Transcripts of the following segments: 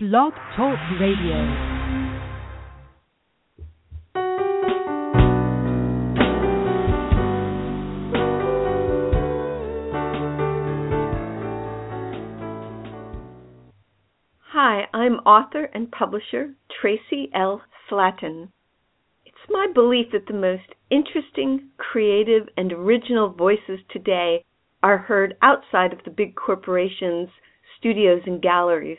Blog Talk Radio. Hi, I'm author and publisher Traci L. Slatton. It's my belief that the most interesting, creative, and original voices today are heard outside of the big corporations, studios, and galleries.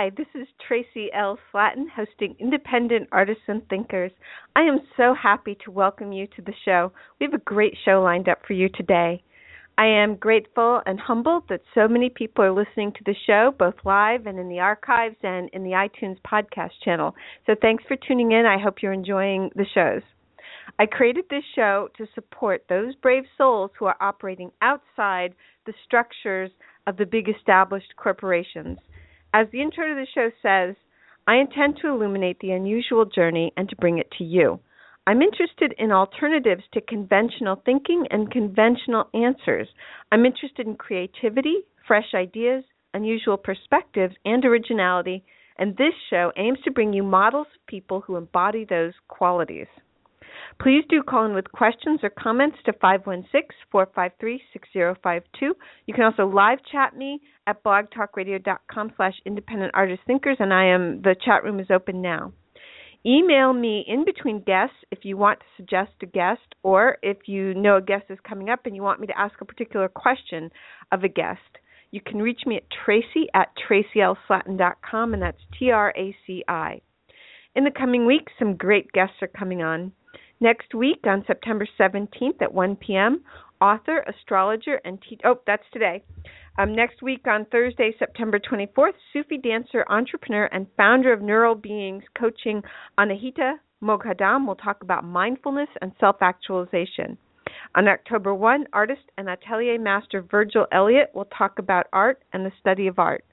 Hi, this is Traci L. Slatton hosting Independent Artists and Thinkers. I am so happy to welcome you to the show. We have a great show lined up for you today. I am grateful and humbled that so many people are listening to the show, both live and in the archives and in the iTunes podcast channel. So thanks for tuning in. I hope you're enjoying the shows. I created this show to support those brave souls who are operating outside the structures of the big established corporations. As the intro to the show says, I intend to illuminate the unusual journey and to bring it to you. I'm interested in alternatives to conventional thinking and conventional answers. I'm interested in creativity, fresh ideas, unusual perspectives, and originality, and this show aims to bring you models of people who embody those qualities. Please do call in with questions or comments to 516-453-6052. You can also live chat me at blogtalkradio.com slash independent artist thinkers, and I am the chat room is open now. Email me in between guests if you want to suggest a guest, or if you know a guest is coming up and you want me to ask a particular question of a guest. You can reach me at traci at tracilslatton.com, and that's T-R-A-C-I. In the coming weeks, some great guests are coming on. Next week on September 17th at 1 p.m., author, astrologer, and teacher. Oh, that's today. Um, next week on Thursday, September 24th, Sufi dancer, entrepreneur, and founder of Neural Beings Coaching, Anahita Moghadam will talk about mindfulness and self actualization. On October 1, artist and atelier master Virgil Elliott will talk about art and the study of art.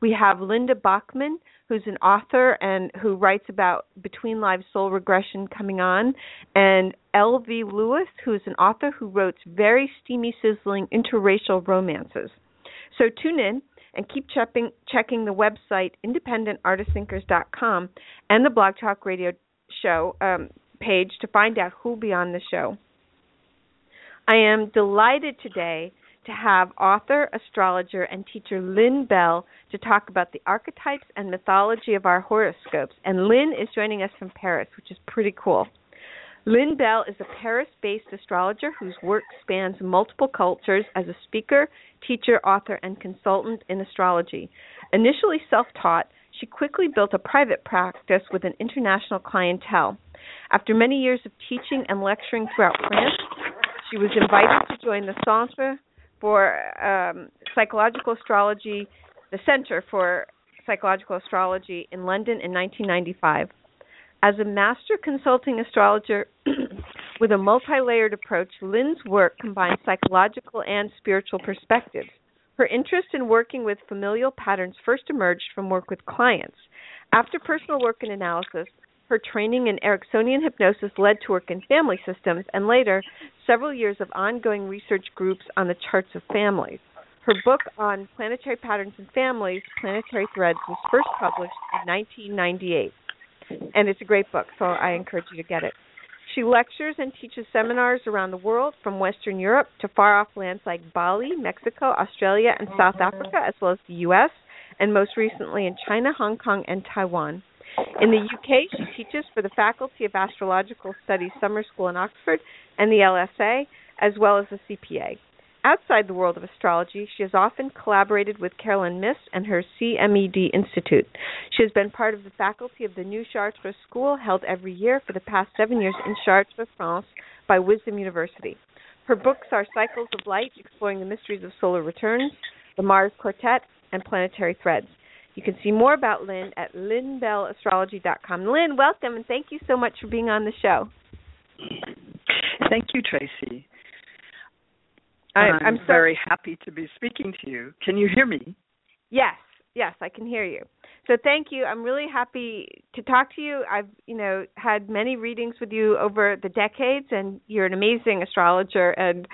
We have Linda Backman, who's an author and who writes about between lives soul regression coming on, and L.V. Lewis, who's an author who wrote very steamy, sizzling interracial romances. So tune in and keep checking, checking the website independentartistthinkers.com and the Blog Talk Radio show um, page to find out who'll be on the show. I am delighted today to have author, astrologer, and teacher Lynn Bell to talk about the archetypes and mythology of our horoscopes. And Lynn is joining us from Paris, which is pretty cool. Lynn Bell is a Paris based astrologer whose work spans multiple cultures as a speaker, teacher, author, and consultant in astrology. Initially self taught, she quickly built a private practice with an international clientele. After many years of teaching and lecturing throughout France, she was invited to join the Centre for um, Psychological Astrology, the Center for Psychological Astrology in London in 1995. As a master consulting astrologer with a multi layered approach, Lynn's work combines psychological and spiritual perspectives. Her interest in working with familial patterns first emerged from work with clients. After personal work and analysis, her training in Ericksonian hypnosis led to work in family systems and later several years of ongoing research groups on the charts of families. Her book on planetary patterns and families, Planetary Threads, was first published in 1998. And it's a great book, so I encourage you to get it. She lectures and teaches seminars around the world, from Western Europe to far off lands like Bali, Mexico, Australia, and South Africa, as well as the U.S., and most recently in China, Hong Kong, and Taiwan. In the UK, she teaches for the Faculty of Astrological Studies Summer School in Oxford and the LSA, as well as the CPA. Outside the world of astrology, she has often collaborated with Caroline Myss and her CMED Institute. She has been part of the faculty of the New Chartres School, held every year for the past seven years in Chartres, France, by Wisdom University. Her books are Cycles of Light, Exploring the Mysteries of Solar Returns, The Mars Quartet, and Planetary Threads. You can see more about Lynn at lynnbellastrology.com. Lynn, welcome, and thank you so much for being on the show. Thank you, Traci. I, I'm, I'm so, very happy to be speaking to you. Can you hear me? Yes, yes, I can hear you. So thank you. I'm really happy to talk to you. I've, you know, had many readings with you over the decades and you're an amazing astrologer and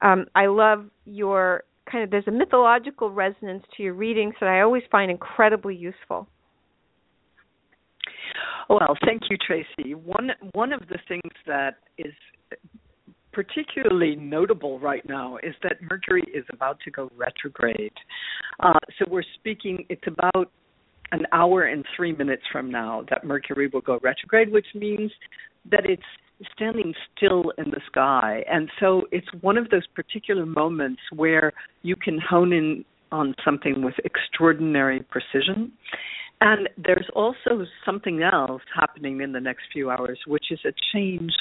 um I love your kind of there's a mythological resonance to your readings that I always find incredibly useful. Well, thank you, Traci. One one of the things that is particularly notable right now is that Mercury is about to go retrograde. Uh, so we're speaking, it's about an hour and three minutes from now that Mercury will go retrograde, which means that it's standing still in the sky. And so it's one of those particular moments where you can hone in on something with extraordinary precision. And there's also something else happening in the next few hours, which is a change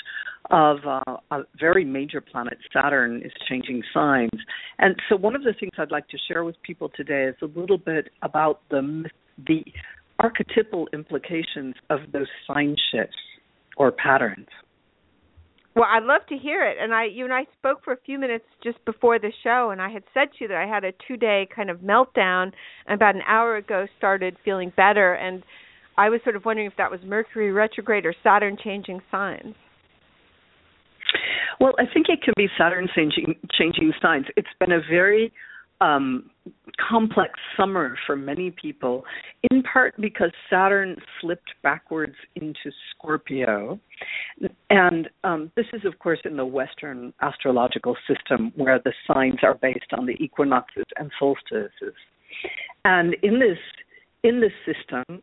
of uh, a very major planet. Saturn is changing signs. And so, one of the things I'd like to share with people today is a little bit about the, the archetypal implications of those sign shifts or patterns. Well, I'd love to hear it. And I, you and I spoke for a few minutes just before the show, and I had said to you that I had a two-day kind of meltdown, and about an hour ago started feeling better. And I was sort of wondering if that was Mercury retrograde or Saturn changing signs. Well, I think it can be Saturn changing changing signs. It's been a very um, complex summer for many people, in part because Saturn slipped backwards into Scorpio. And um, this is, of course, in the Western astrological system where the signs are based on the equinoxes and solstices. And in this in this system,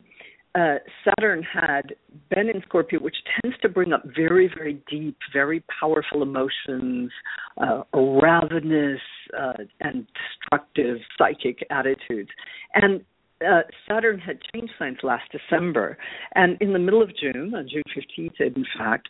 uh, Saturn had been in Scorpio, which tends to bring up very, very deep, very powerful emotions, uh, ravenous uh, and destructive psychic attitudes. And uh, Saturn had changed signs last December, and in the middle of June, on June 15th, in fact,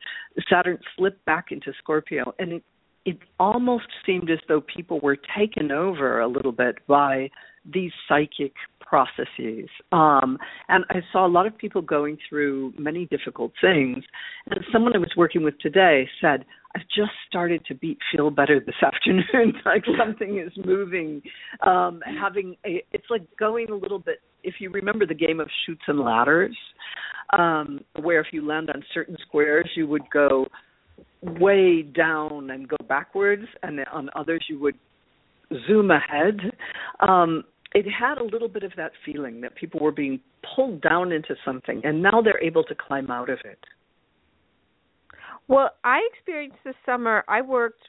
Saturn slipped back into Scorpio, and it it almost seemed as though people were taken over a little bit by these psychic processes. Um, and I saw a lot of people going through many difficult things. And someone I was working with today said, I've just started to be, feel better this afternoon. like something is moving. Um, having a, it's like going a little bit. If you remember the game of Chutes and Ladders, um, where if you land on certain squares, you would go way down and go backwards, and on others you would zoom ahead. Um, it had a little bit of that feeling that people were being pulled down into something, and now they're able to climb out of it. Well, I experienced this summer. I worked,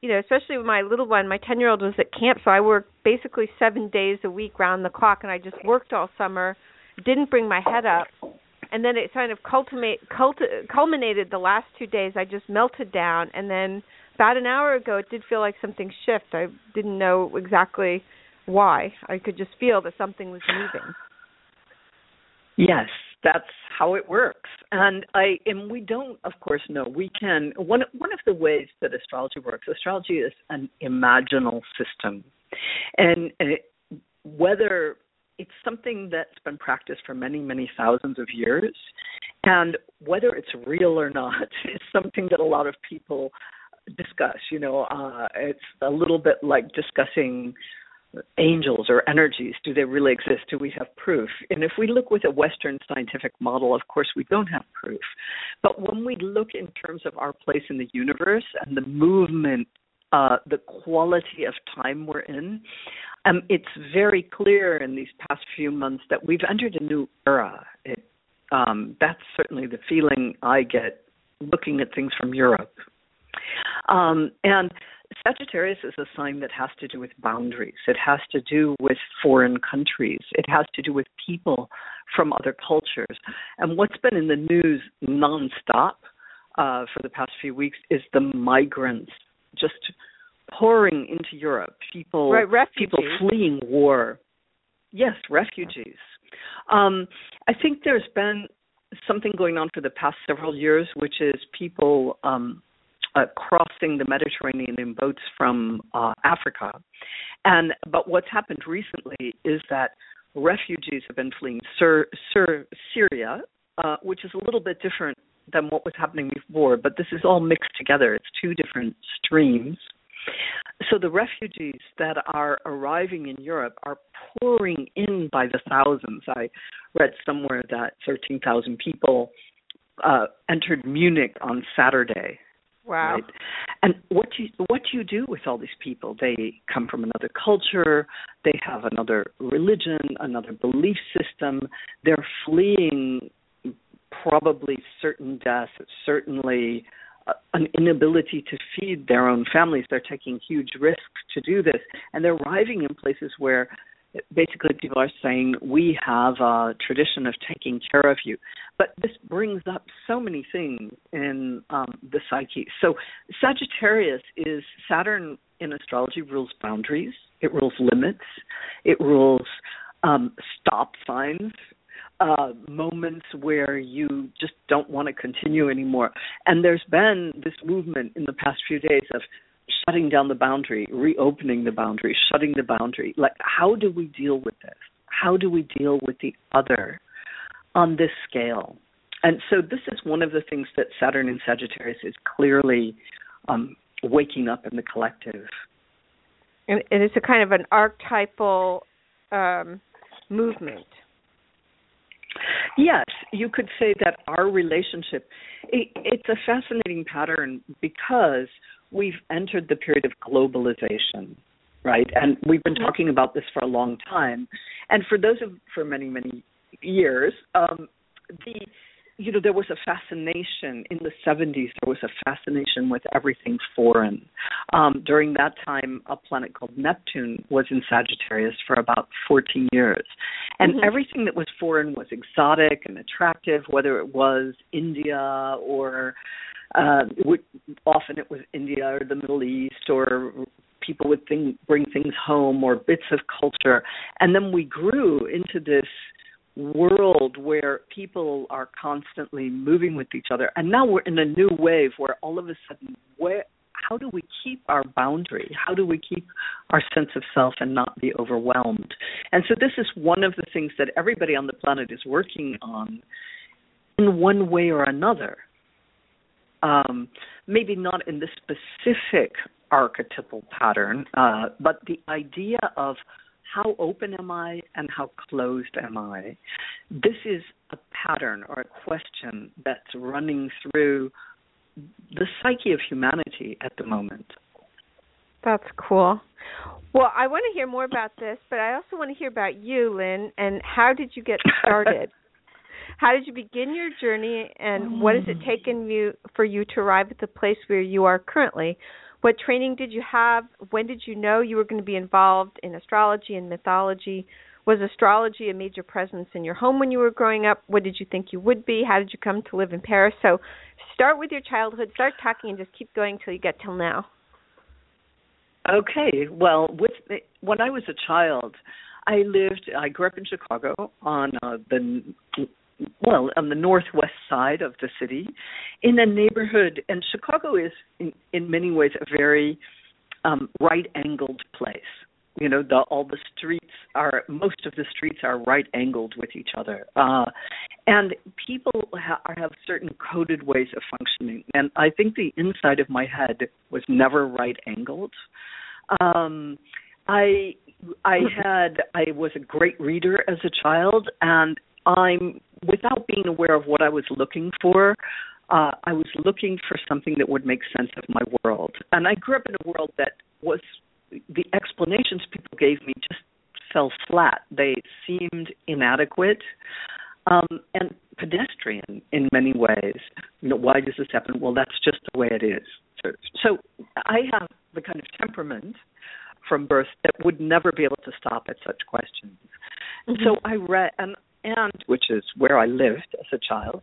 you know, especially with my little one. My ten-year-old was at camp, so I worked basically seven days a week, round the clock, and I just worked all summer. Didn't bring my head up, and then it kind of culminate, culti- culminated the last two days. I just melted down, and then about an hour ago, it did feel like something shift. I didn't know exactly why. I could just feel that something was moving. Yes, that's how it works. And I and we don't of course know. We can one one of the ways that astrology works, astrology is an imaginal system. And, it, whether it's something that's been practiced for many, many thousands of years. And whether it's real or not is something that a lot of people discuss. You know, uh, it's a little bit like discussing angels or energies do they really exist? Do we have proof? And if we look with a western scientific model of course we don't have proof. But when we look in terms of our place in the universe and the movement uh, the quality of time we're in um, it's very clear in these past few months that we've entered a new era. It, um, that's certainly the feeling i get looking at things from europe. Um, and Sagittarius is a sign that has to do with boundaries. It has to do with foreign countries. It has to do with people from other cultures. And what's been in the news nonstop uh, for the past few weeks is the migrants just pouring into Europe. People, right, people fleeing war. Yes, refugees. Um, I think there's been something going on for the past several years, which is people um, uh, crossing the Mediterranean in boats from uh, Africa. And but what's happened recently is that refugees have been fleeing Sur- Sur- Syria, uh, which is a little bit different than what was happening before. But this is all mixed together. It's two different streams. So the refugees that are arriving in Europe are pouring in by the thousands. I read somewhere that 13,000 people uh, entered Munich on Saturday. Wow. Right? And what do you, what do you do with all these people? They come from another culture, they have another religion, another belief system. They're fleeing probably certain death, certainly uh, an inability to feed their own families. They're taking huge risks to do this, and they're arriving in places where basically people are saying we have a tradition of taking care of you. But this brings up so many things in um, the psyche. So sagittarius is saturn in astrology rules boundaries. It rules limits. It rules um, stop signs uh, moments where you just don't want to continue anymore. And there's been this movement in the past few days of shutting down the boundary, reopening the boundary, shutting the boundary. Like, how do we deal with this? How do we deal with the other on this scale? And so, this is one of the things that Saturn in Sagittarius is clearly um, waking up in the collective. And, and it's a kind of an archetypal um, movement. Yes, you could say that our relationship it, it's a fascinating pattern because we've entered the period of globalization, right? And we've been talking about this for a long time. And for those of for many many years, um, the you know there was a fascination in the 70s there was a fascination with everything foreign um, during that time a planet called neptune was in sagittarius for about 14 years and mm-hmm. everything that was foreign was exotic and attractive whether it was india or uh, often it was India or the Middle East or people would think, bring things home or bits of culture, and then we grew into this world where people are constantly moving with each other, and now we're in a new wave where all of a sudden, where how do we keep our boundary? How do we keep our sense of self and not be overwhelmed? And so this is one of the things that everybody on the planet is working on in one way or another um, maybe not in this specific archetypal pattern, uh, but the idea of how open am I and how closed am I? This is a pattern or a question that's running through the psyche of humanity at the moment. That's cool. Well, I want to hear more about this, but I also want to hear about you, Lynn, and how did you get started? How did you begin your journey, and what has it taken you for you to arrive at the place where you are currently? What training did you have? When did you know you were going to be involved in astrology and mythology? Was astrology a major presence in your home when you were growing up? What did you think you would be? How did you come to live in Paris? So, start with your childhood, start talking, and just keep going till you get till now. Okay. Well, with when I was a child, I lived. I grew up in Chicago on uh, the well, on the northwest side of the city, in a neighborhood, and Chicago is in, in many ways a very um, right-angled place. You know, the, all the streets are most of the streets are right-angled with each other, uh, and people ha- have certain coded ways of functioning. And I think the inside of my head was never right-angled. Um, I I had I was a great reader as a child and I'm without being aware of what I was looking for, uh, I was looking for something that would make sense of my world. And I grew up in a world that was the explanations people gave me just fell flat. They seemed inadequate um, and pedestrian in many ways. You know, why does this happen? Well, that's just the way it is. So, so I have the kind of temperament from birth that would never be able to stop at such questions. Mm-hmm. So I read, and which is where I lived as a child.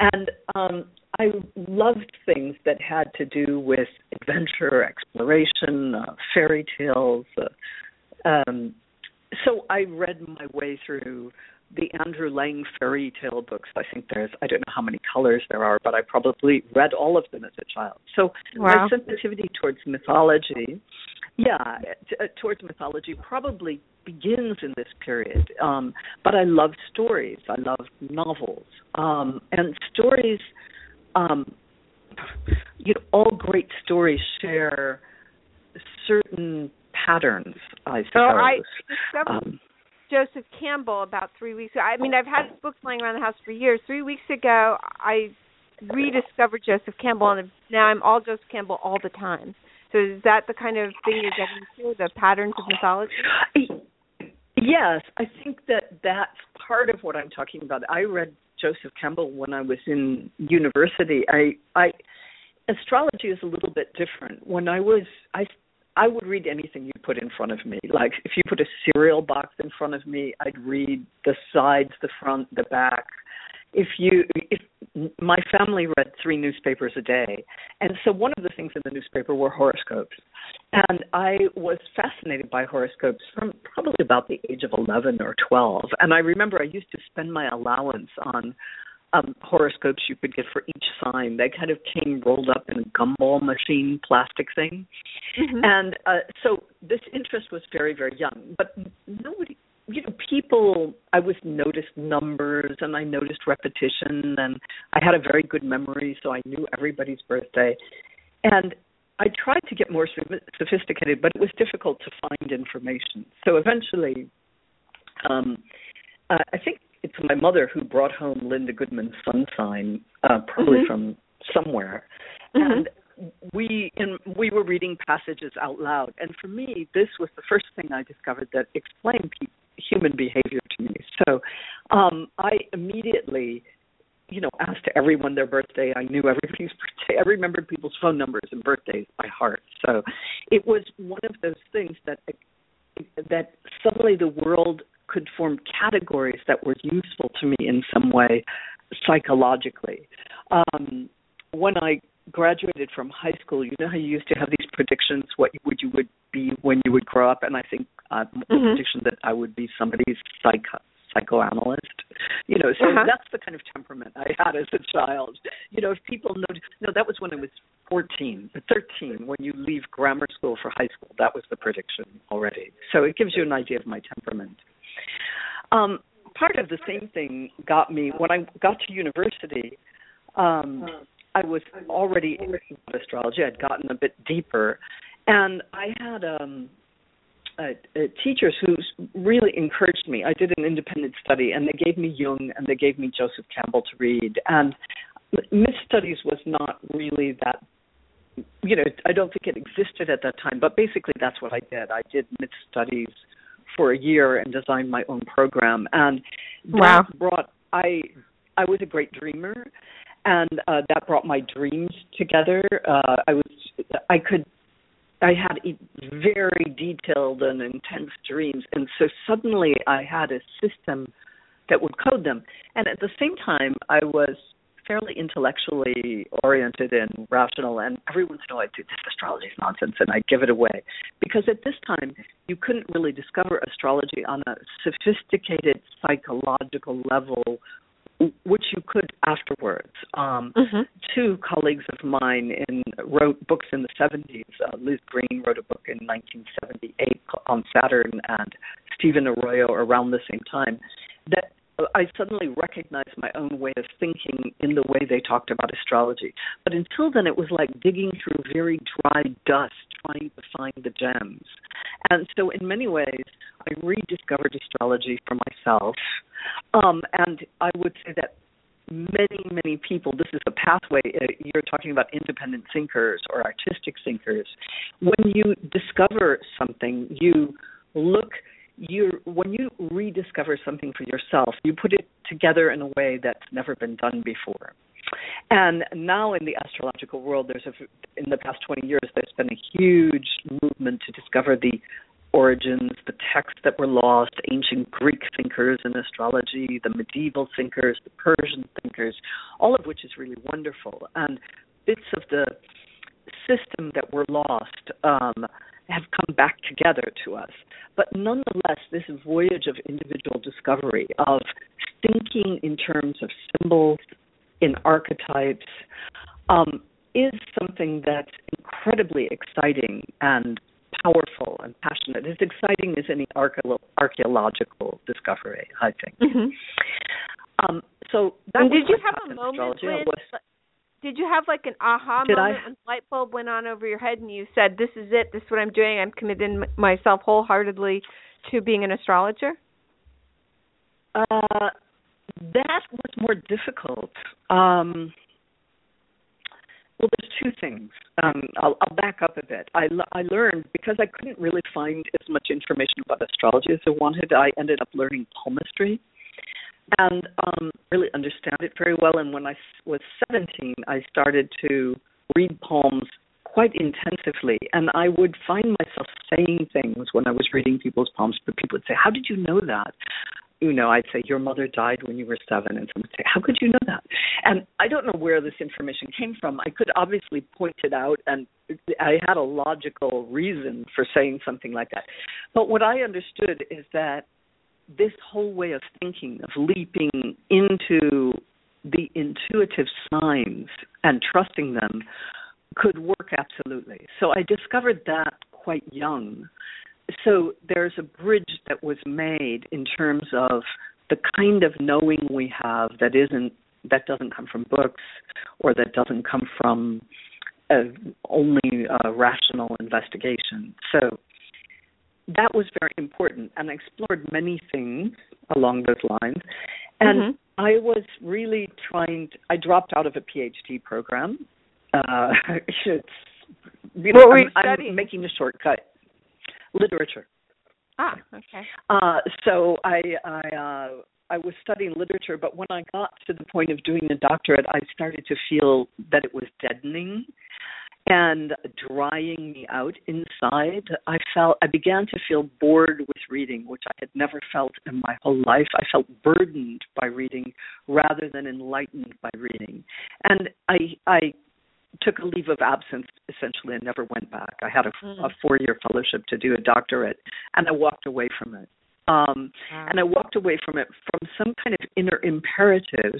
And um, I loved things that had to do with adventure, exploration, uh, fairy tales. Uh, um, so I read my way through the Andrew Lang fairy tale books. I think there's I don't know how many colors there are, but I probably read all of them as a child. So wow. my sensitivity towards mythology, yeah, t- uh, towards mythology probably begins in this period. Um, but I love stories. I love novels, um, and stories. Um, you know, all great stories share certain patterns. I suppose. So I discovered um, Joseph Campbell about three weeks ago. I mean, I've had books lying around the house for years. Three weeks ago, I rediscovered Joseph Campbell, and now I'm all Joseph Campbell all the time. So is that the kind of thing you're getting to, the patterns of mythology? Yes, I think that that's part of what I'm talking about. I read Joseph Campbell when I was in university. I I astrology is a little bit different. When I was I I would read anything you put in front of me. Like if you put a cereal box in front of me, I'd read the sides, the front, the back. If you if my family read three newspapers a day, and so one of the things in the newspaper were horoscopes. And I was fascinated by horoscopes from probably about the age of 11 or 12. And I remember I used to spend my allowance on um, horoscopes you could get for each sign. They kind of came rolled up in a gumball machine plastic thing. Mm-hmm. And uh, so this interest was very, very young. But nobody, you know, people, I was noticed numbers and I noticed repetition and I had a very good memory, so I knew everybody's birthday. And I tried to get more sophisticated, but it was difficult to find information. So eventually, um, uh, I think it's my mother who brought home Linda Goodman's Sun Sign, uh, probably mm-hmm. from somewhere, mm-hmm. and we in we were reading passages out loud, and for me, this was the first thing I discovered that explained pe- human behavior to me. So, um, I immediately you know, asked everyone their birthday. I knew everybody's birthday. I remembered people's phone numbers and birthdays by heart. So it was one of those things that that suddenly the world could form categories that were useful to me in some way psychologically. Um, when I graduated from high school, you know how you used to have these predictions what would you would be when you would grow up, and I think uh, mm-hmm. the prediction that I would be somebody's psych psychoanalyst. You know, so uh-huh. that's the kind of temperament I had as a child. You know, if people know, no, that was when I was 14, 13, when you leave grammar school for high school. That was the prediction already. So it gives you an idea of my temperament. Um, part of the same thing got me when I got to university. Um, I was already in astrology. I'd gotten a bit deeper, and I had um, uh, uh, teachers who really encouraged me. I did an independent study, and they gave me Jung and they gave me Joseph Campbell to read. And myth studies was not really that. You know, I don't think it existed at that time, but basically that's what I did. I did myth studies for a year and designed my own program, and that wow. brought I I was a great dreamer, and uh, that brought my dreams together. Uh, I was I could I had very detailed and intense dreams, and so suddenly I had a system that would code them, and at the same time I was fairly intellectually oriented and rational, and every once in a while I'd say, this astrology is nonsense, and I'd give it away. Because at this time, you couldn't really discover astrology on a sophisticated psychological level, which you could afterwards. Um, mm-hmm. Two colleagues of mine in, wrote books in the 70s. Uh, Liz Greene wrote a book in 1978 on Saturn, and Stephen Arroyo around the same time. That I suddenly recognized my own way of thinking in the way they talked about astrology. But until then, it was like digging through very dry dust trying to find the gems. And so, in many ways, I rediscovered astrology for myself. Um, and I would say that many, many people, this is a pathway, uh, you're talking about independent thinkers or artistic thinkers. When you discover something, you look you when you rediscover something for yourself, you put it together in a way that's never been done before. And now in the astrological world, there's a in the past 20 years, there's been a huge movement to discover the origins, the texts that were lost, ancient Greek thinkers in astrology, the medieval thinkers, the Persian thinkers, all of which is really wonderful. And bits of the system that were lost um, have come back together to us. But nonetheless, this voyage of individual discovery, of thinking in terms of symbols, in archetypes, um, is something that's incredibly exciting and powerful and passionate. As exciting as any archaeological discovery, I think. Mm-hmm. Um, so that did you have a moment was, did you have like an aha Did moment I? when the light bulb went on over your head and you said, "This is it. This is what I'm doing. I'm committing myself wholeheartedly to being an astrologer"? Uh, that was more difficult. Um, well, there's two things. Um, I'll, I'll back up a bit. I, I learned because I couldn't really find as much information about astrology as I wanted. I ended up learning palmistry and um, really understand it very well. And when I was 17, I started to read poems quite intensively, and I would find myself saying things when I was reading people's poems. But people would say, "How did you know that?" You know, I'd say, "Your mother died when you were seven. and someone would say, "How could you know that?" And I don't know where this information came from. I could obviously point it out, and I had a logical reason for saying something like that. But what I understood is that this whole way of thinking, of leaping into the intuitive signs and trusting them, could work absolutely. So I discovered that quite young. So there's a bridge that was made in terms of the kind of knowing we have that isn't that doesn't come from books or that doesn't come from uh, only uh, rational investigation. So that was very important and I explored many things along those lines. And mm-hmm. I was really trying to, I dropped out of a PhD program. Uh, it's, you what know, were I'm, studying? I'm making a shortcut. Literature. Ah, okay. Uh, so I I uh, I was studying literature, but when I got to the point of doing the doctorate, I started to feel that it was deadening and drying me out inside. I felt I began to feel bored with reading, which I had never felt in my whole life. I felt burdened by reading rather than enlightened by reading. And I I took a leave of absence essentially and never went back. I had a, mm. a four year fellowship to do a doctorate and I walked away from it. Um wow. and I walked away from it from some kind of inner imperative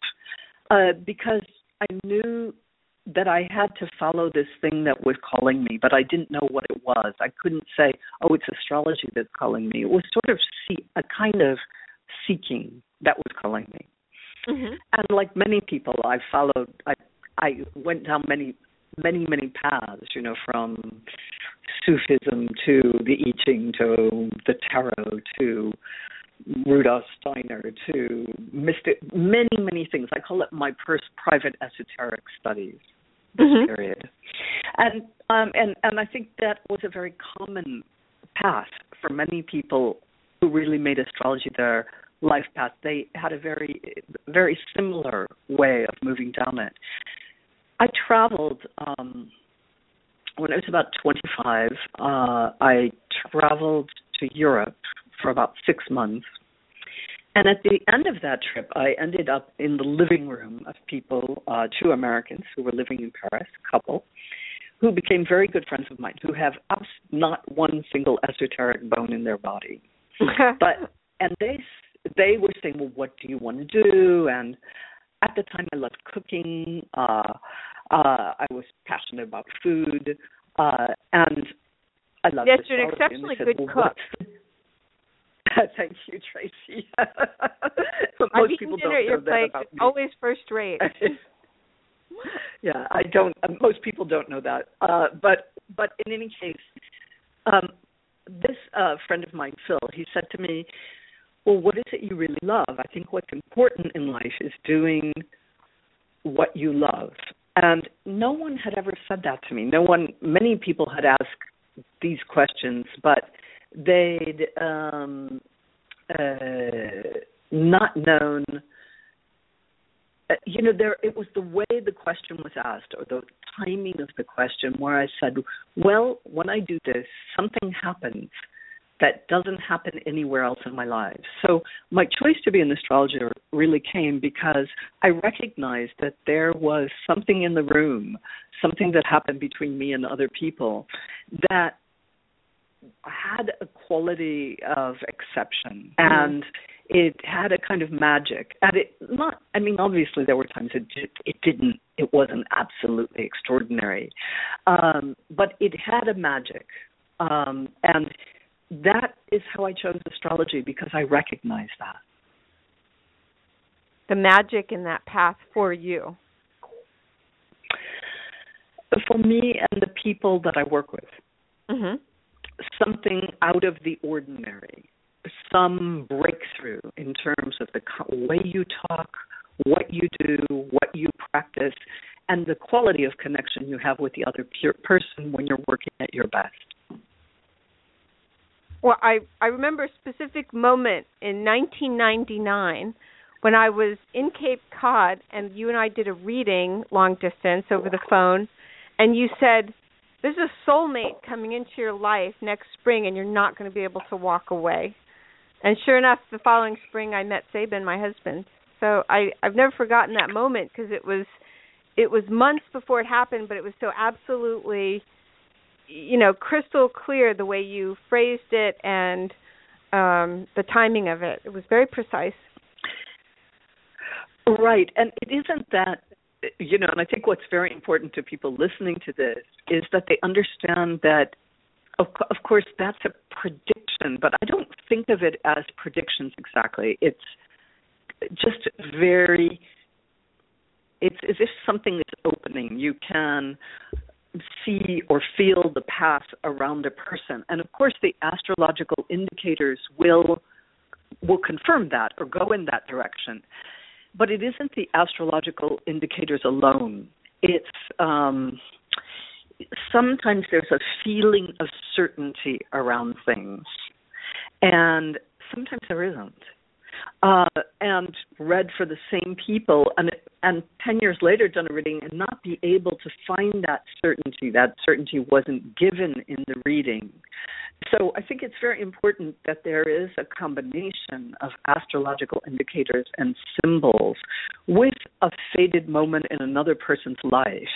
uh because I knew that I had to follow this thing that was calling me, but I didn't know what it was. I couldn't say, "Oh, it's astrology that's calling me." It was sort of see, a kind of seeking that was calling me. Mm-hmm. And like many people, I followed. I I went down many many many paths. You know, from Sufism to the I Ching to the tarot to Rudolf Steiner to mystic, many, many things. I call it my first private esoteric studies this mm-hmm. period, and um, and and I think that was a very common path for many people who really made astrology their life path. They had a very, very similar way of moving down it. I traveled um, when I was about 25. Uh, I traveled to Europe for about six months. And at the end of that trip, I ended up in the living room of people, uh, two Americans who were living in Paris, a couple, who became very good friends of mine, who have not one single esoteric bone in their body. but and they they were saying, well, what do you want to do? And at the time, I loved cooking. Uh, uh, I was passionate about food, uh, and I loved. Yes, you're an exceptionally said, good well, cook. Thank you, Traci. Eaten people dinner don't at your know that place. always first rate. yeah, I don't. Uh, most people don't know that. Uh, but but in any case, um, this uh, friend of mine, Phil, he said to me, "Well, what is it you really love? I think what's important in life is doing what you love." And no one had ever said that to me. No one. Many people had asked these questions, but they'd um, uh, not known. Uh, you know, there it was the way the question was asked or the timing of the question where I said, "Well, when I do this, something happens that doesn't happen anywhere else in my life. So my choice to be an astrologer really came because I recognized that there was something in the room, something that happened between me and other people that had a quality of exception mm-hmm. and it had a kind of magic. And it not i mean obviously there were times it it didn't it wasn't absolutely extraordinary um but it had a magic um and that is how i chose astrology because i recognize that. The magic in that path for you. For me and the people that i work with. Mm-hmm something out of the ordinary, some breakthrough in terms of the way you talk, what you do, what you practice, and the quality of connection you have with the other person when you're working at your best. Well, I I remember a specific moment in 1999 when I was in Cape Cod and you and I did a reading long distance over the phone and you said there's a soulmate coming into your life next spring and you're not going to be able to walk away. And sure enough, the following spring I met Sabin, my husband. So I I've never forgotten that moment because it was it was months before it happened, but it was so absolutely you know, crystal clear the way you phrased it and um the timing of it. It was very precise. Right. And it isn't that you know, and I think what's very important to people listening to this is that they understand that, of, of course, that's a prediction, but I don't think of it as predictions exactly. It's just very, it's as if something is opening. You can see or feel the path around a person, and of course, the astrological indicators will will confirm that or go in that direction. But it isn't the astrological indicators alone. It's um, sometimes there's a feeling of certainty around things, and sometimes there isn't. Uh, and read for the same people, and and ten years later done a reading and not be able to find that certainty. That certainty wasn't given in the reading. So I think it's very important that there is a combination of astrological indicators and symbols with a fated moment in another person's life.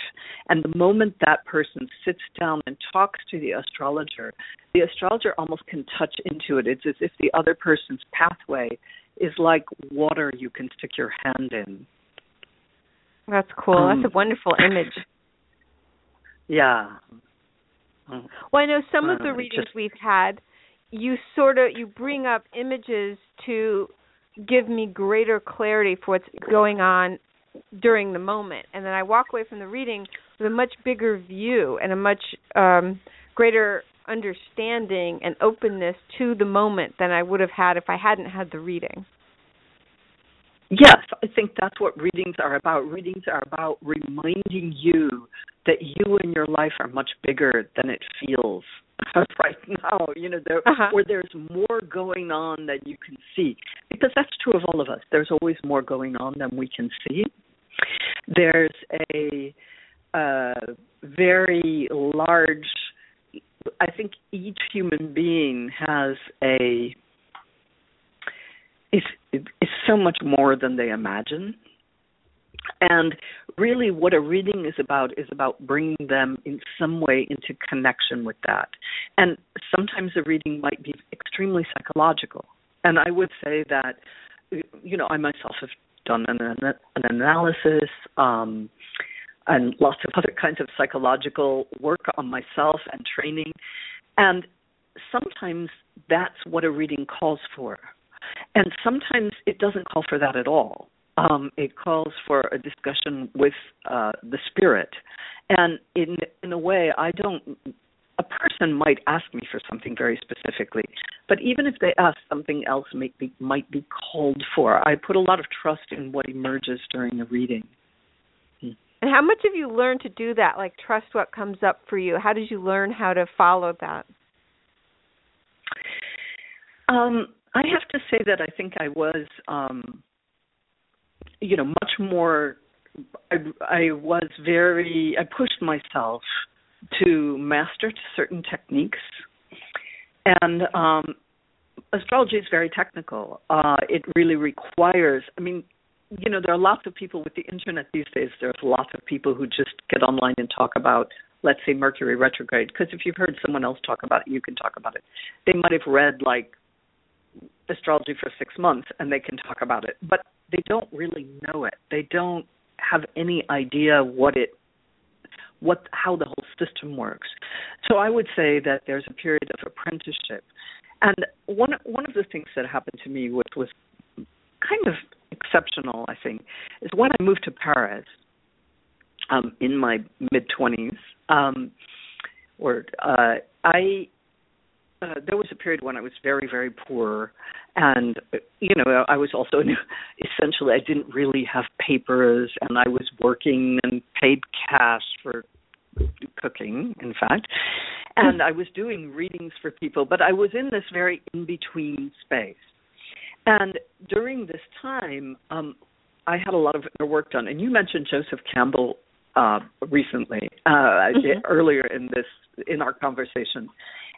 And the moment that person sits down and talks to the astrologer, the astrologer almost can touch into it. It's as if the other person's pathway is like water you can stick your hand in. That's cool. Um, That's a wonderful image. Yeah. Well, I know some of the readings just, we've had, you sort of you bring up images to give me greater clarity for what's going on during the moment, and then I walk away from the reading with a much bigger view and a much um, greater understanding and openness to the moment than I would have had if I hadn't had the reading. Yes, I think that's what readings are about. Readings are about reminding you that you and your life are much bigger than it feels right now. You know, there uh-huh. where there's more going on than you can see. Because that's true of all of us. There's always more going on than we can see. There's a uh, very large. I think each human being has a is is so much more than they imagine. And really, what a reading is about is about bringing them in some way into connection with that. And sometimes a reading might be extremely psychological. And I would say that, you know, I myself have done an, an analysis um, and lots of other kinds of psychological work on myself and training. And sometimes that's what a reading calls for and sometimes it doesn't call for that at all. Um, it calls for a discussion with uh, the spirit, and in in a way, I don't. A person might ask me for something very specifically, but even if they ask, something else might be might be called for. I put a lot of trust in what emerges during the reading. And how much have you learned to do that? Like trust what comes up for you. How did you learn how to follow that? Um, I have to say that I think I was, um, you know, much more. I, I was very. I pushed myself to master certain techniques, And um, astrology is very technical. Uh, it really requires. I mean, you know, there are lots of people with the internet these days. There's lots of people who just get online and talk about, let's say, Mercury retrograde. Because if you've heard someone else talk about it, you can talk about it. They might have read like astrology for six months and they can talk about it, but they don't really know it. They don't have any idea what it what how the whole system works. So I would say that there's a period of apprenticeship. And one one of the things that happened to me which was kind of exceptional, I think, is when I moved to Paris um in my mid 20s um or uh I uh, there was a period when I was very, very poor, and you know, I was also essentially I didn't really have papers, and I was working and paid cash for cooking, in fact, and I was doing readings for people, but I was in this very in between space. And during this time, um, I had a lot of work done. And you mentioned Joseph Campbell uh, recently, uh, mm-hmm. earlier in this in our conversation.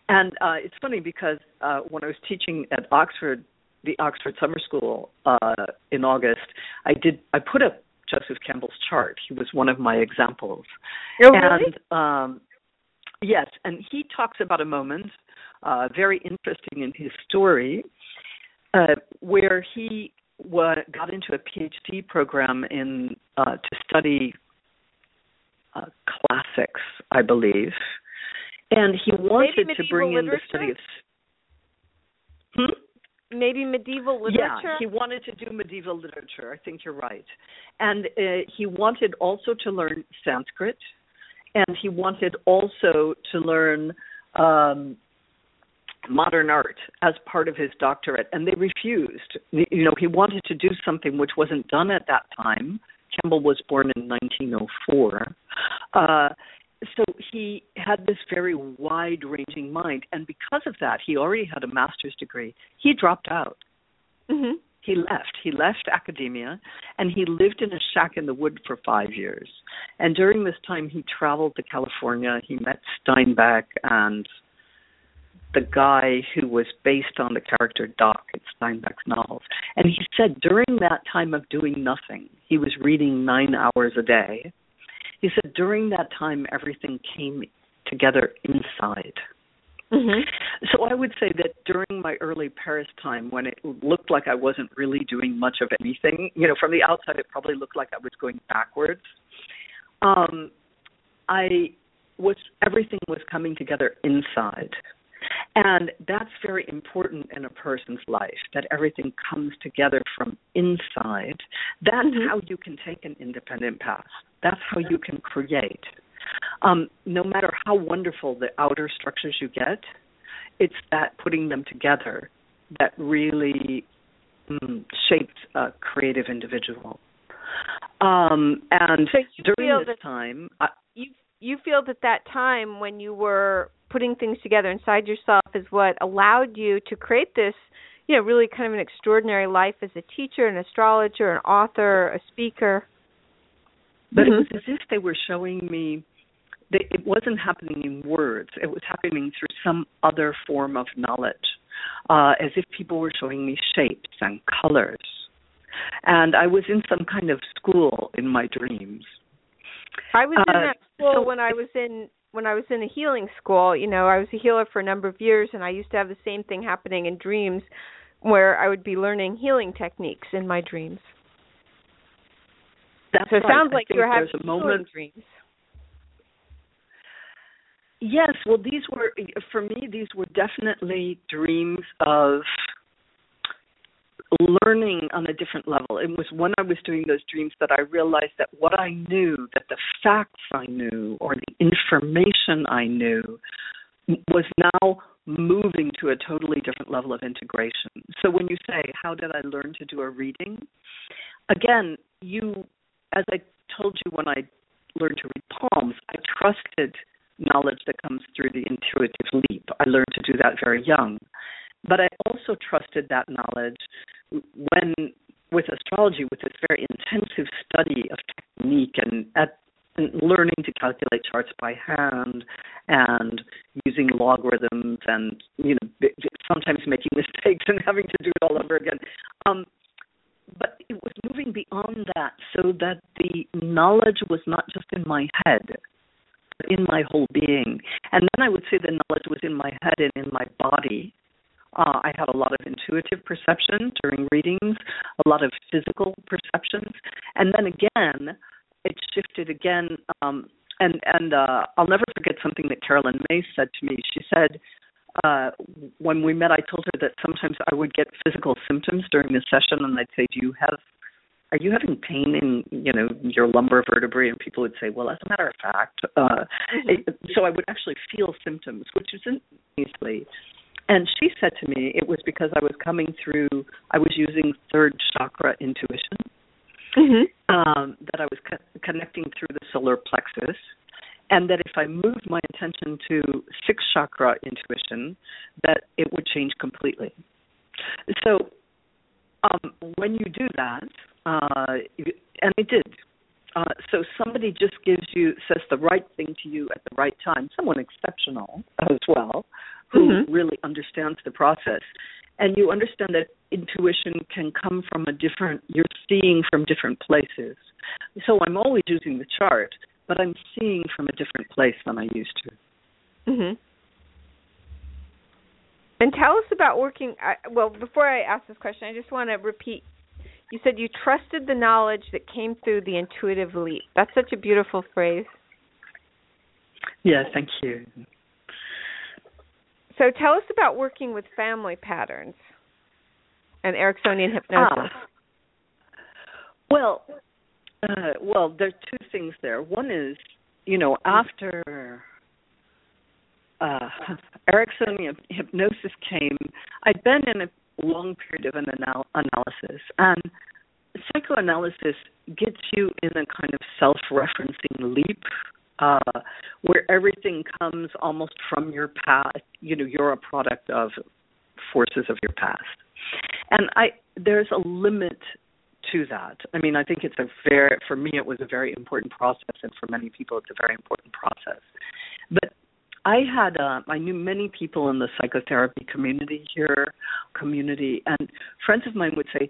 And uh, it's funny because uh, when I was teaching at Oxford, the Oxford Summer School uh, in August, I did I put up Joseph Campbell's chart. He was one of my examples. Oh, really? And um, yes, and he talks about a moment uh, very interesting in his story uh, where he wa- got into a PhD program in uh, to study uh, classics, I believe and he wanted to bring literature? in the study of. Hmm? Maybe medieval literature. Yeah, he wanted to do medieval literature. I think you're right, and uh, he wanted also to learn Sanskrit, and he wanted also to learn um, modern art as part of his doctorate, and they refused. You know, he wanted to do something which wasn't done at that time. Campbell was born in 1904. Uh, so he had this very wide ranging mind and because of that he already had a master's degree. He dropped out. Mm-hmm. he left. He left academia and he lived in a shack in the wood for five years. And during this time he traveled to california. He met steinbeck and the guy who was based on the character doc in steinbeck's novels. And he said during that time of doing nothing he was reading nine hours a day he said during that time everything came together inside. Mm-hmm. So I would say that during my early Paris time, when it looked like I wasn't really doing much of anything, you know, from the outside it probably looked like I was going backwards. Um, I was everything was coming together inside. And that's very important in a person's life that everything comes together from inside. That's mm-hmm. how you can take an independent path. That's how you can create. Um, no matter how wonderful the outer structures you get, it's that putting them together that really mm, shapes a creative individual. Um, and so during this that, time, I, you you feel that that time when you were putting things together inside yourself is what allowed you to create this you know really kind of an extraordinary life as a teacher an astrologer an author a speaker. But mm-hmm. it was as if they were showing me that it wasn't happening in words. It was happening through some other form of knowledge uh, as if people were showing me shapes and colors. And i was in some kind of school in my dreams. I was in uh, that school so when i was in when I was in a healing school, you know, I was a healer for a number of years and I used to have the same thing happening in dreams where I would be learning healing techniques in my dreams. That's so it right. sounds like you're having a moment dreams. Yes, well these were for me these were definitely dreams of learning on a different level. It was when I was doing those dreams that I realized that what I knew, that the facts I knew, or the information I knew, was now moving to a totally different level of integration. So when you say, How did I learn to do a reading? Again, you, as I told you when I learned to read palms, I trusted knowledge that comes through the intuitive leap. I learned to do that very young. But I also trusted that knowledge when, with astrology, with this very intensive study of technique and at and learning to calculate charts by hand and using logarithms and you know sometimes making mistakes and having to do it all over again. Um, but it was moving beyond that so that the knowledge was not just in my head but in my whole being. And then i would say the knowledge was in my head and in my body uh, I had a lot of intuitive perception during readings, a lot of physical perceptions, and then again, it shifted again. Um, and and uh, I'll never forget something that Caroline Myss said to me. She said uh, when we met, I told her that sometimes I would get physical symptoms during the session, and I'd say, "Do you have are you having pain in you know your lumbar vertebrae and people would say well as a matter of fact uh mm-hmm. it, so i would actually feel symptoms which isn't easily and she said to me it was because I was coming through, I was using third chakra intuition, mm-hmm. um, that I was co- connecting through the solar plexus, and that if I moved my attention to sixth chakra intuition, that it would change completely. So um, when you do that, uh, and I did. Uh, so somebody just gives you says the right thing to you at the right time. Someone exceptional as well, who mm-hmm. really understands the process. And you understand that intuition can come from a different you're seeing from different places. So i'm always using the chart but i'm seeing from a different place than i used to. Mhm and tell us about working well before i ask this question i just want to repeat. You said you trusted the knowledge that came through the intuitive leap. That's such a beautiful phrase. Yeah thank you so tell us about working with family patterns and Ericksonian hypnosis. Ah. Well, uh, well, there's two things there. One is, you know, after uh, Ericksonian hypnosis came, I'd been in a long period of an anal- analysis, and psychoanalysis gets you in a kind of self-referencing leap uh, where everything comes almost from your past. You know, you're a product of forces of your past, and I there's a limit to that. I mean, I think it's a very for me it was a very important process, and for many people it's a very important process. But I had uh, I knew many people in the psychotherapy community here, community, and friends of mine would say,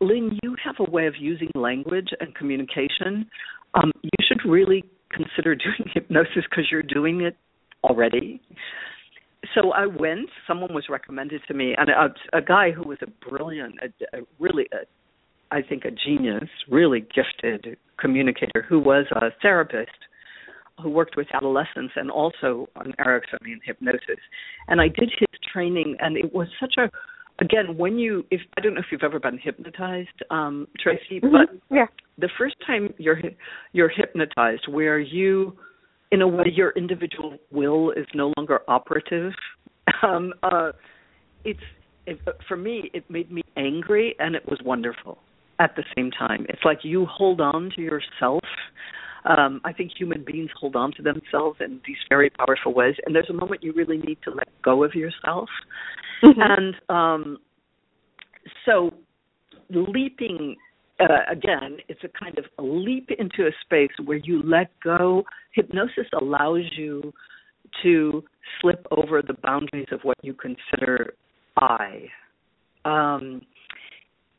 "Lynn, you have a way of using language and communication. Um, you should really consider doing hypnosis because you're doing it already. So I went. Someone was recommended to me, and a, a guy who was a brilliant, a, a really, a, I think, a genius, really gifted communicator, who was a therapist who worked with adolescents and also on Ericksonian hypnosis. And I did his training, and it was such a again when you if i don't know if you've ever been hypnotized um traci mm-hmm. but yeah the first time you're you're hypnotized where you in a way your individual will is no longer operative um uh it's it, for me it made me angry and it was wonderful at the same time it's like you hold on to yourself um i think human beings hold on to themselves in these very powerful ways and there's a moment you really need to let go of yourself. And um so leaping uh, again, it's a kind of a leap into a space where you let go. Hypnosis allows you to slip over the boundaries of what you consider I. Um,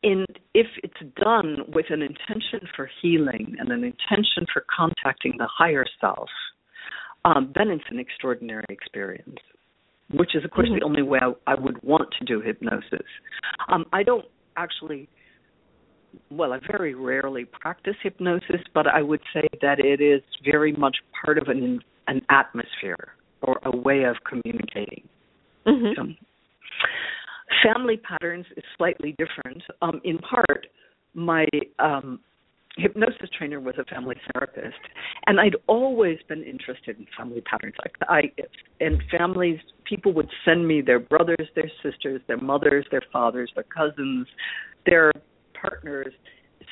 and if it's done with an intention for healing and an intention for contacting the higher self, um, then it's an extraordinary experience. Which is, of course, mm-hmm. the only way I, I, would want to do hypnosis. Um, I don't actually well, I very rarely practice hypnosis, but I would say that it is very much part of an an atmosphere or a way of communicating. Mm-hmm. So, family patterns is slightly different. Um, in part, my um, hypnosis trainer was a family therapist, and I'd always been interested in family patterns. I, I and families, people would send me their brothers, their sisters, their mothers, their fathers, their cousins, their partners.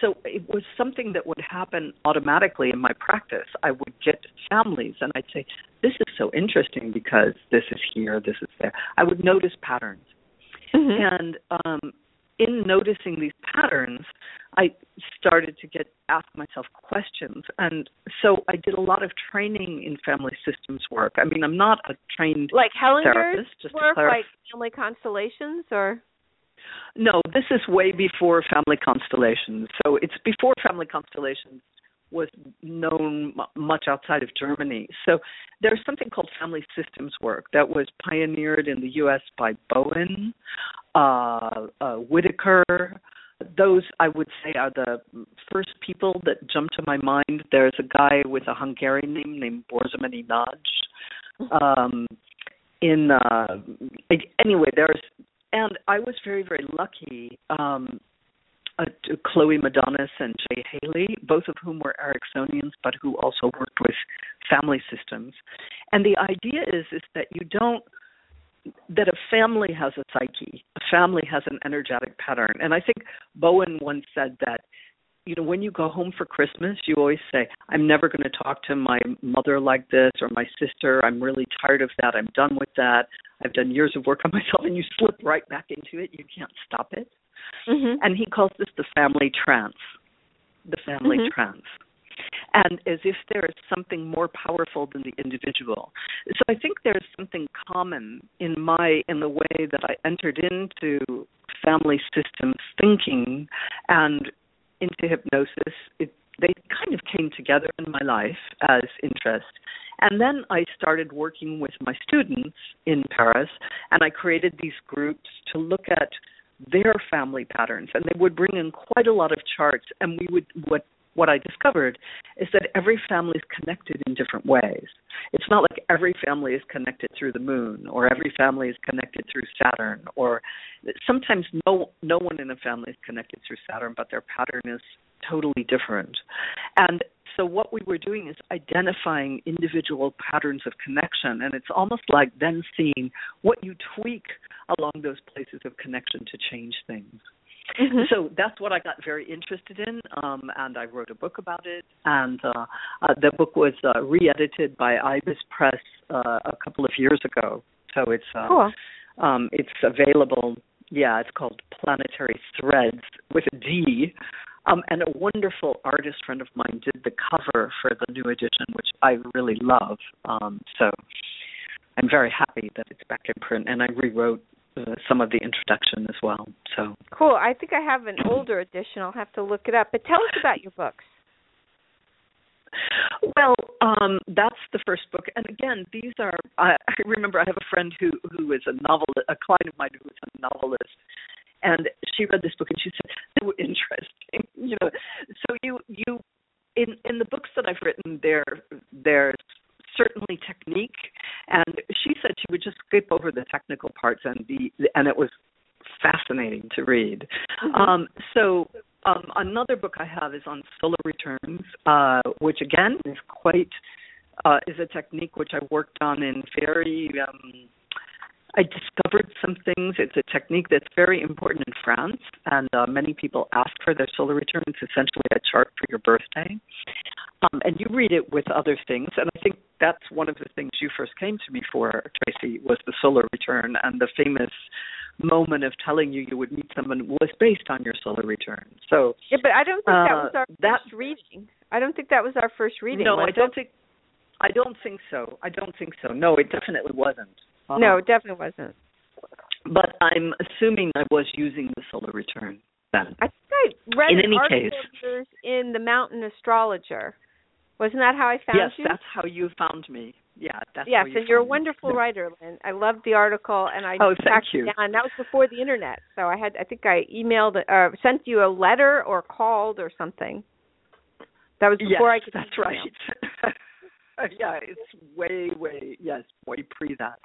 So it was something that would happen automatically in my practice. I would get families and I'd say, This is so interesting because this is here, this is there. I would notice patterns. Mm-hmm. And um, in noticing these patterns, I started to get ask myself questions, and so I did a lot of training in family systems work. I mean, I'm not a trained like Hellinger's therapist, just work, to like family constellations, or No, this is way before family constellations. So it's before family constellations was known much outside of Germany. So there's something called family systems work that was pioneered in the U.S. by Bowen, uh, uh, Whitaker. Those I would say are the first people that jump to my mind. There's a guy with a Hungarian name named Boszormenyi Nagy. Um, in uh, anyway, there's and I was very very lucky. Um, uh, Cloe Madanes and Jay Haley, both of whom were Ericksonians, but who also worked with family systems. And the idea is is that you don't that a family has a psyche, a family has an energetic pattern. And I think Bowen once said that you know when you go home for christmas you always say i'm never going to talk to my mother like this or my sister. I'm really tired of that. I'm done with that. I've done years of work on myself and you slip right back into it. You can't stop it. Mm-hmm. and he calls this the family trance. The family Mhm. trance and as if there is something more powerful than the individual. So i think there's something common in my in the way that i entered into family systems thinking and into hypnosis. It they kind of came together in my life as interest. And then I started working with my students in Paris, and I created these groups to look at their family patterns. And they would bring in quite a lot of charts, and we would what what I discovered is that every family is connected in different ways. It's not like every family is connected through the moon, or every family is connected through Saturn, or sometimes no no one in a family is connected through Saturn, but their pattern is totally different. And so what we were doing is identifying individual patterns of connection and it's almost like then seeing what you tweak along those places of connection to change things. Mhm. So that's what I got very interested in, um, and I wrote a book about it. And uh, uh, the book was uh, re-edited by Ibis Press uh, a couple of years ago. So it's uh, cool. um, it's available. Yeah, it's called Planetary Threads with a D. Um, and a wonderful artist friend of mine did the cover for the new edition, which I really love. Um, so I'm very happy that it's back in print, and I rewrote uh, some of the introduction as well. So Cool. I think I have an older edition. I'll have to look it up. But tell us about your books. Well, um, that's the first book, and again, these are. I, I remember I have a friend who who is a novel, a client of mine who is a novelist, and she read this book and she said they were interesting. You know, so you you in in the books that I've written, there there's certainly technique, and she said she would just skip over the technical parts and be and it was fascinating to read. Um, so um, another book I have is on solar returns, uh, which again is quite uh, is a technique which I worked on in very. Um, I discovered some things. It's a technique that's very important in France, and uh, many people ask for their solar return. It's essentially a chart for your birthday, um, and you read it with other things. And I think that's one of the things you first came to me for, Traci, was the solar return and the famous moment of telling you you would meet someone was based on your solar return. So Yeah, but I don't think that was Uh, our that- first reading. I don't think that was our first reading. no, I don't think. I don't think so. I don't think so. No, it definitely wasn't. it? Uh, No, it definitely wasn't. but I'm assuming I was using the solar return then. I think I read In an any article case. in the Mountain Astrologer. Wasn't that how I found yes, you? that's how you found me. Yeah, that's yes, you and you're a found me. wonderful writer, Lynn. I loved the article, and I Oh, thank tracked you. it down. That was before the internet, so I had I think I emailed uh sent you a letter or called or something. That was before yes, I could. That's email. right. yeah, it's way, way, yes, way pre that.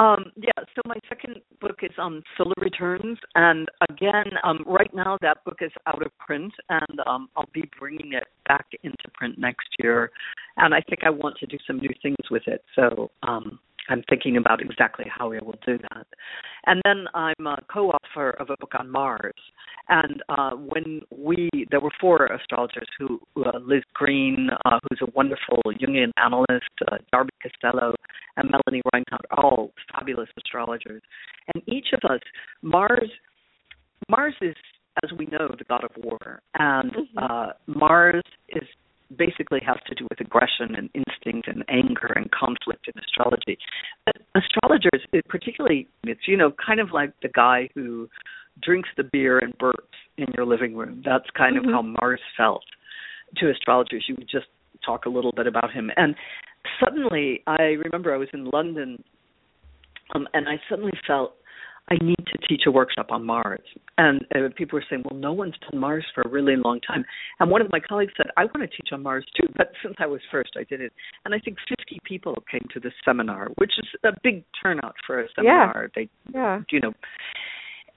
Um, yeah, so my second book is on solar returns, and again, um, right now that book is out of print, and um, I'll be bringing it back into print next year, and I think I want to do some new things with it. So um, I'm thinking about exactly how I will do that. And then I'm a co-author of a book on Mars, and uh, when we there were four astrologers who uh, Liz Greene, uh, who's a wonderful Jungian analyst, uh, Darby Costello, and Melanie Reinhart, all fabulous astrologers. And each of us, Mars, Mars is as we know, the god of war, and Mhm. uh, Mars is basically has to do with aggression and instinct and anger and conflict in astrology. But astrologers, particularly, it's you know kind of like the guy who drinks the beer and burps in your living room. That's kind Mhm. of how Mars felt to astrologers. You would just talk a little bit about him, and suddenly I remember I was in London, um, and I suddenly felt I need to teach a workshop on Mars. And uh, people were saying, well, no one's done Mars for a really long time. And one of my colleagues said, I want to teach on Mars too. But since I was first, I did it. And I think 50 people came to this seminar, which is a big turnout for a seminar. They, Yeah. you know,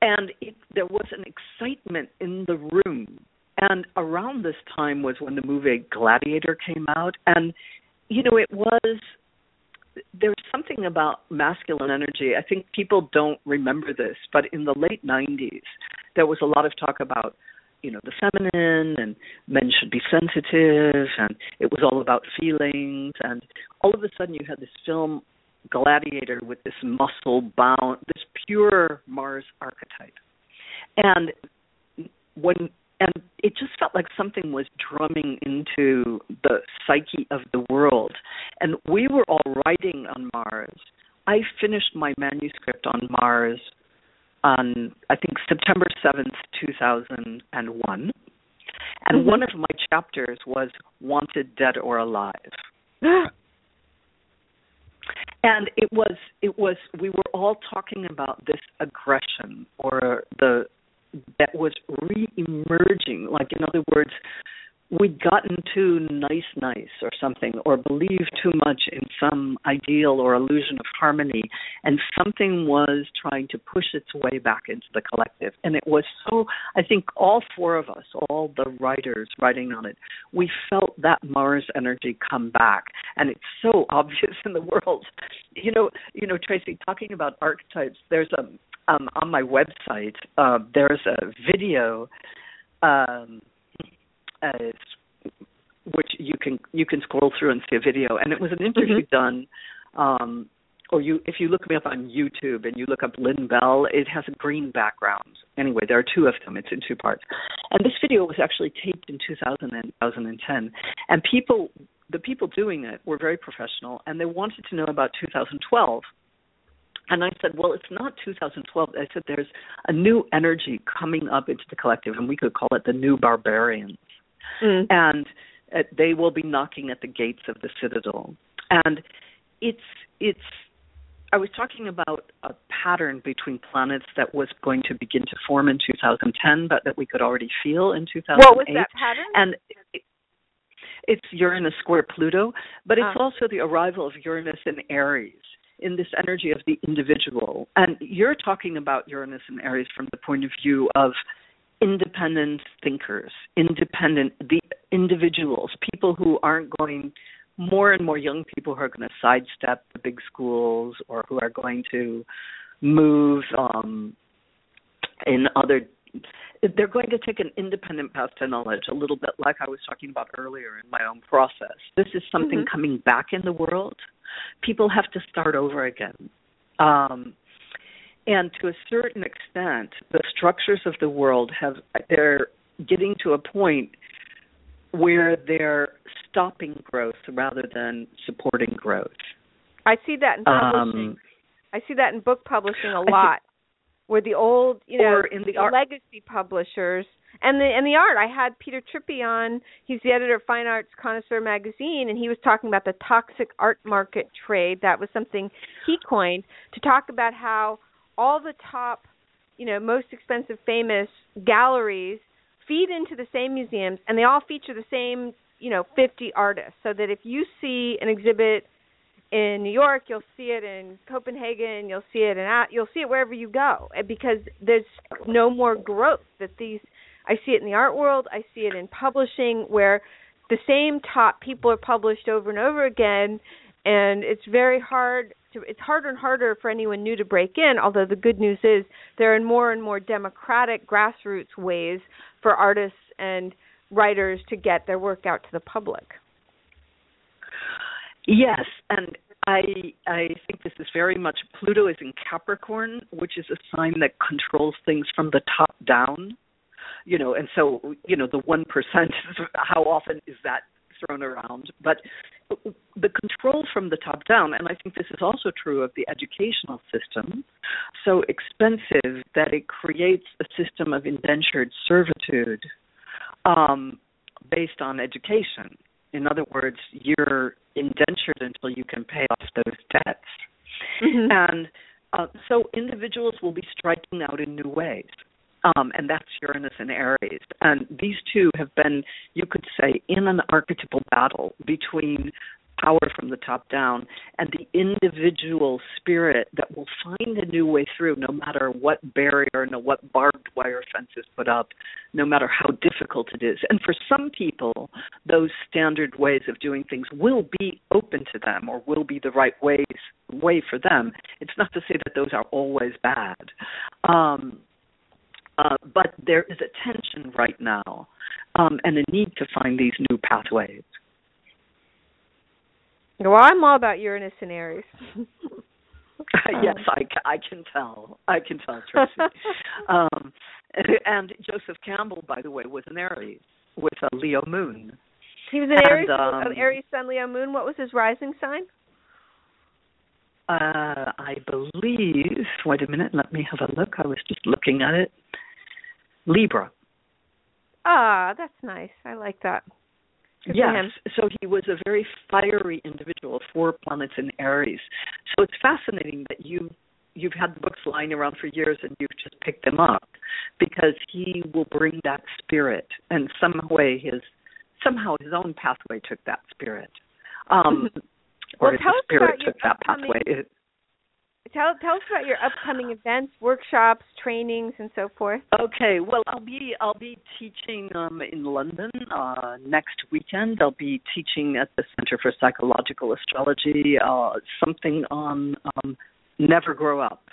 and it, there was an excitement in the room. And around this time was when the movie Gladiator came out. And, you know, it was there's something about masculine energy. I think people don't remember this, but in the late 90s, there was a lot of talk about, you know, the feminine and men should be sensitive, and it was all about feelings. And all of a sudden, you had this film Gladiator with this muscle bound, this pure Mars archetype. And when and it just felt like something was drumming into the psyche of the world. And we were all writing on mars. I finished my manuscript on mars on i think september 7th 2001 and Mm-hmm. one of my chapters was wanted dead or alive. And it was it was we were all talking about this aggression or the that was re-emerging. Like in other words we'd gotten too nice nice or something or believed too much in some ideal or illusion of harmony and something was trying to push its way back into the collective. And it was so i think all four of us all the writers writing on it we felt that mars energy come back. And it's so obvious in the world. You know you know traci talking about archetypes there's a um on my website uh there's a video um uh, which you can you can scroll through and see a video and it was an interview Mm-hmm. done um or you if you look me up on YouTube and you look up Lynn Bell, it has a green background. Anyway, there are two of them. It's in two parts. And this video was actually taped in 2000 and 2010. And people the people doing it were very professional and they wanted to know about 2012. And I said, well, it's not 2012. I said, there's a new energy coming up into the collective, and we could call it the new barbarians Mm. and uh, they will be knocking at the gates of the citadel and it's it's i was talking about a pattern between planets that was going to begin to form in 2010 but that we could already feel in 2008 What was that pattern? and it, it's uranus square pluto but it's Ah. also the arrival of uranus in aries in this energy of the individual and you're talking about uranus and aries from the point of view of independent thinkers, independent the individuals, people who aren't going more and more young people who are going to sidestep the big schools or who are going to move um in other they're going to take an independent path to knowledge a little bit like I was talking about earlier in my own process. This is something Mhm. coming back in the world. People have to start over again. Um and to a certain extent the structures of the world have they're getting to a point where they're stopping growth rather than supporting growth I see that in publishing. um I see that in book publishing a lot, where the old, you know, or in the art legacy publishers and the and the art. I had Peter Trippi on. He's the editor of Fine Arts Connoisseur magazine, and he was talking about the toxic art market trade. That was something he coined to talk about how all the top, you know, most expensive, famous galleries feed into the same museums, and they all feature the same, you know, 50 artists. So that if you see an exhibit in New York, you'll see it in Copenhagen, you'll see it in you'll see it wherever you go uh, because there's no more growth that these I see it in the art world, I see it in publishing where the same top people are published over and over again and it's very hard to it's harder and harder for anyone new to break in, although the good news is there are more and more democratic grassroots ways for artists and writers to get their work out to the public. Yes, and I I think this is very much Pluto is in Capricorn, which is a sign that controls things from the top down. you know, and so you know the one percent. How often is that thrown around? But the control from the top down, and I think this is also true of the educational system, so expensive that it creates a system of indentured servitude um, based on education. In other words, you're indentured until you can pay off those debts. Mm-hmm. And uh, so individuals will be striking out in new ways. Um, and that's Uranus and Aries. And these two have been, you could say, in an archetypal battle between power from the top down and the individual spirit that will find a new way through no matter what barrier no what barbed wire fence is put up no matter how difficult it is. And for some people those standard ways of doing things will be open to them or will be the right ways way for them. It's not to say that those are always bad. Um, uh, but there is a tension right now um, and a need to find these new pathways well, I'm all about Uranus and Aries. yes, I, I can tell. I can tell, Traci. um, and Joseph Campbell, by the way, was an Aries with a Leo moon. He was an Aries, um, Aries Sun, Leo moon. What was his rising sign? Uh, I believe. Wait a minute. Let me have a look. I was just looking at it. Libra. Ah, that's nice. I like that. Good yes. So he was a very fiery individual, four planets in Aries. So it's fascinating that you you've had the books lying around for years and you've just picked them up because he will bring that spirit and some way his somehow his own pathway took that spirit. Um well, or his spirit took that pathway. It, Tell tell us about your upcoming events, workshops, trainings, and so forth. Okay, well, I'll be I'll be teaching um, in London uh, next weekend. I'll be teaching at the Center for Psychological Astrology uh, something on um, never grow up.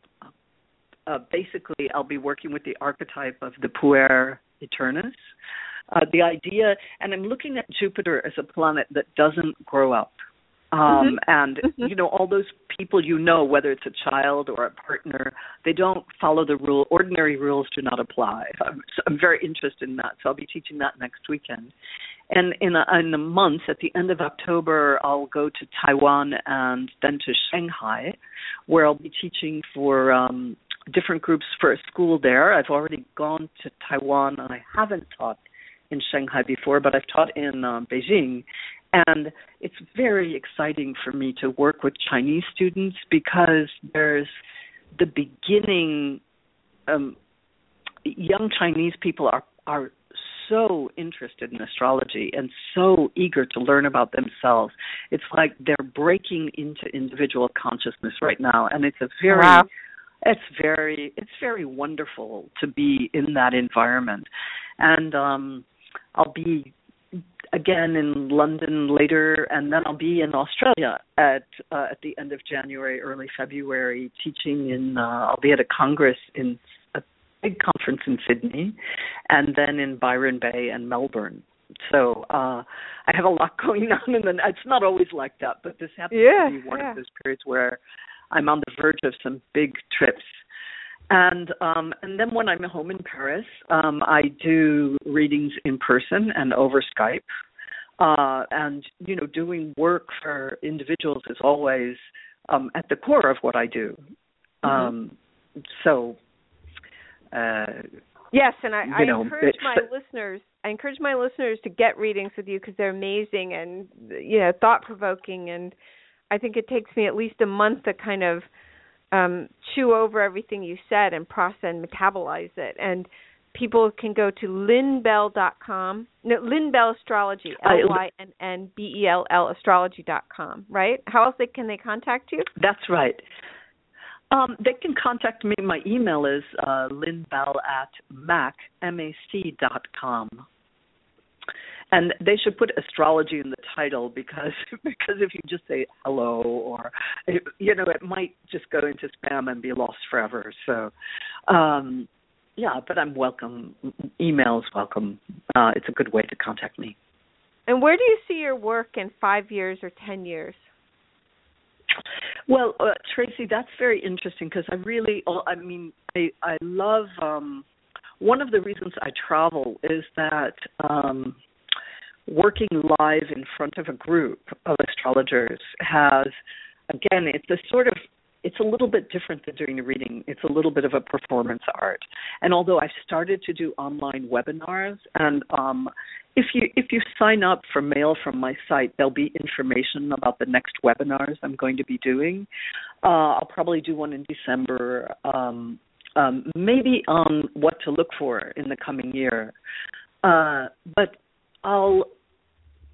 Uh, basically, I'll be working with the archetype of the puer aeternus. Uh, the idea, and I'm looking at Jupiter as a planet that doesn't grow up um mm-hmm. and mm-hmm. you know all those people you know whether it's a child or a partner they don't follow the rule ordinary rules do not apply i'm, so I'm very interested in that so i'll be teaching that next weekend and in a, in a month at the end of october i'll go to taiwan and then to shanghai where i'll be teaching for um different groups for a school there i've already gone to taiwan and i haven't taught in Shanghai before, but I've taught in um, Beijing, and it's very exciting for me to work with Chinese students because there's the beginning. Um, young Chinese people are are so interested in astrology and so eager to learn about themselves. It's like they're breaking into individual consciousness right now, and it's a very wow. it's very it's very wonderful to be in that environment. And um I'll be again in London later, and then I'll be in Australia at uh, at the end of January, early February, teaching in. Uh, I'll be at a congress in a big conference in Sydney, and then in Byron Bay and Melbourne. So uh I have a lot going on, and then it's not always like that, but this happens yeah, to be one yeah. of those periods where I'm on the verge of some big trips and um, and then when I'm home in Paris, um, I do readings in person and over Skype. Uh, and you know, doing work for individuals is always um, at the core of what I do. Mm-hmm. Um, so. Uh, Yes, and I, I know, encourage my listeners. I encourage my listeners to get readings with you because they're amazing and you know thought provoking. And I think it takes me at least a month to kind of um, chew over everything you said and process and metabolize it. And people can go to lynnbell.com. No, Lynnbell Astrology, L Y N N B E L L Astrology.com, right? How else they, can they contact you? That's right. Um, they can contact me. My email is uh, lynnbell at mac, M-A-C dot com and they should put astrology in the title because because if you just say hello or you know it might just go into spam and be lost forever so um yeah but i'm welcome. Emails welcome. Uh it's a good way to contact me. And where do you see your work in 5 years or 10 years? Well uh, traci that's very interesting because i really i mean i i love um one of the reasons I travel is that um, working live in front of a group of astrologers has, again, it's a sort of it's a little bit different than doing a reading. It's a little bit of a performance art. And although I've started to do online webinars, and um, if you if you sign up for mail from my site, there'll be information about the next webinars I'm going to be doing. Uh, I'll probably do one in December, um, um, maybe on what to look for in the coming year. Uh, but I'll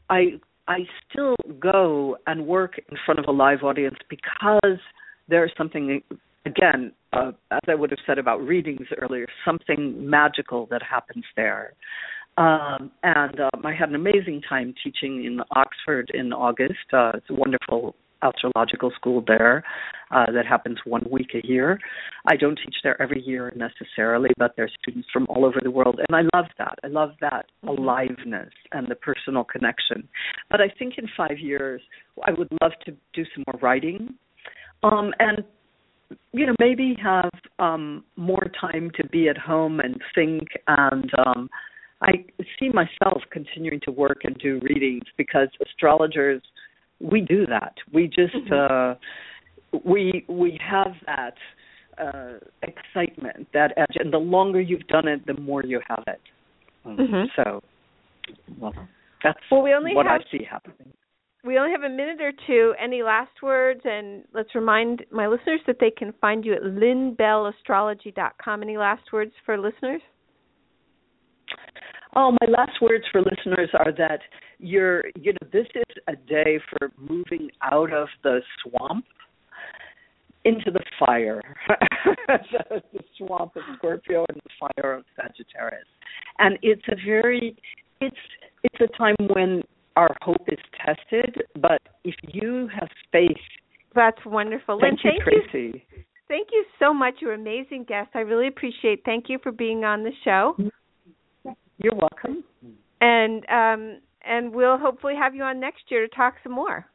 I I still go and work in front of a live audience because there's something again uh, as i would have said about readings earlier something magical that happens there um, and um, i had an amazing time teaching in oxford in august uh, it's a wonderful astrological school there uh, that happens one week a year. I don't teach there every year necessarily, but there's students from all over the world, and I love that. I love that mm-hmm. aliveness and the personal connection. But I think in five years, I would love to do some more writing um, and you know maybe have um, more time to be at home and think and um, I see myself continuing to work and do readings because astrologers we do that we just mm-hmm. uh, we we have that uh, excitement that edge and the longer you've done it the more you have it um, mm-hmm. so well that's well, we only what have, I see happening we only have a minute or two. Any last words? And let's remind my listeners that they can find you at lynnbellastrology.com. Any last words for listeners? Oh, my last words for listeners are that you're, you know, this is a day for moving out of the swamp into the fire, the, the swamp of Scorpio and the fire of Sagittarius, and it's a very, it's it's a time when our hope is tested, but if you have faith, that's wonderful. Thank Lynn, you, thank Traci. You, thank you so much. You're an amazing guest. I really appreciate. Thank you for being on the show. You're welcome. And um, and we'll hopefully have you on next year to talk some more.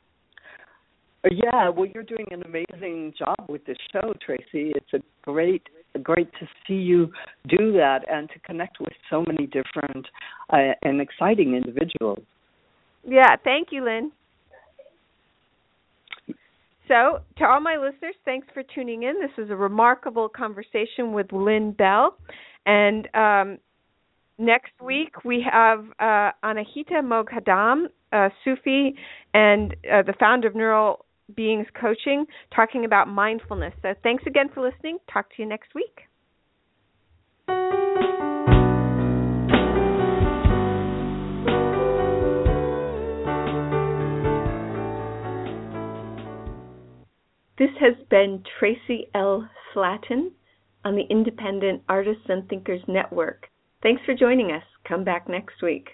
Yeah, well, you're doing an amazing job with this show, Traci. It's a great, great to see you do that and to connect with so many different uh, and exciting individuals. Yeah, thank you, Lynn. So, to all my listeners, thanks for tuning in. This was a remarkable conversation with Lynn Bell. And um, next week we have uh, Anahita Moghadam, uh, Sufi, and uh, the founder of Neural Beings Coaching, talking about mindfulness. So, thanks again for listening. Talk to you next week. This has been Traci L. Slatton on the Independent Artists and Thinkers Network. Thanks for joining us. Come back next week.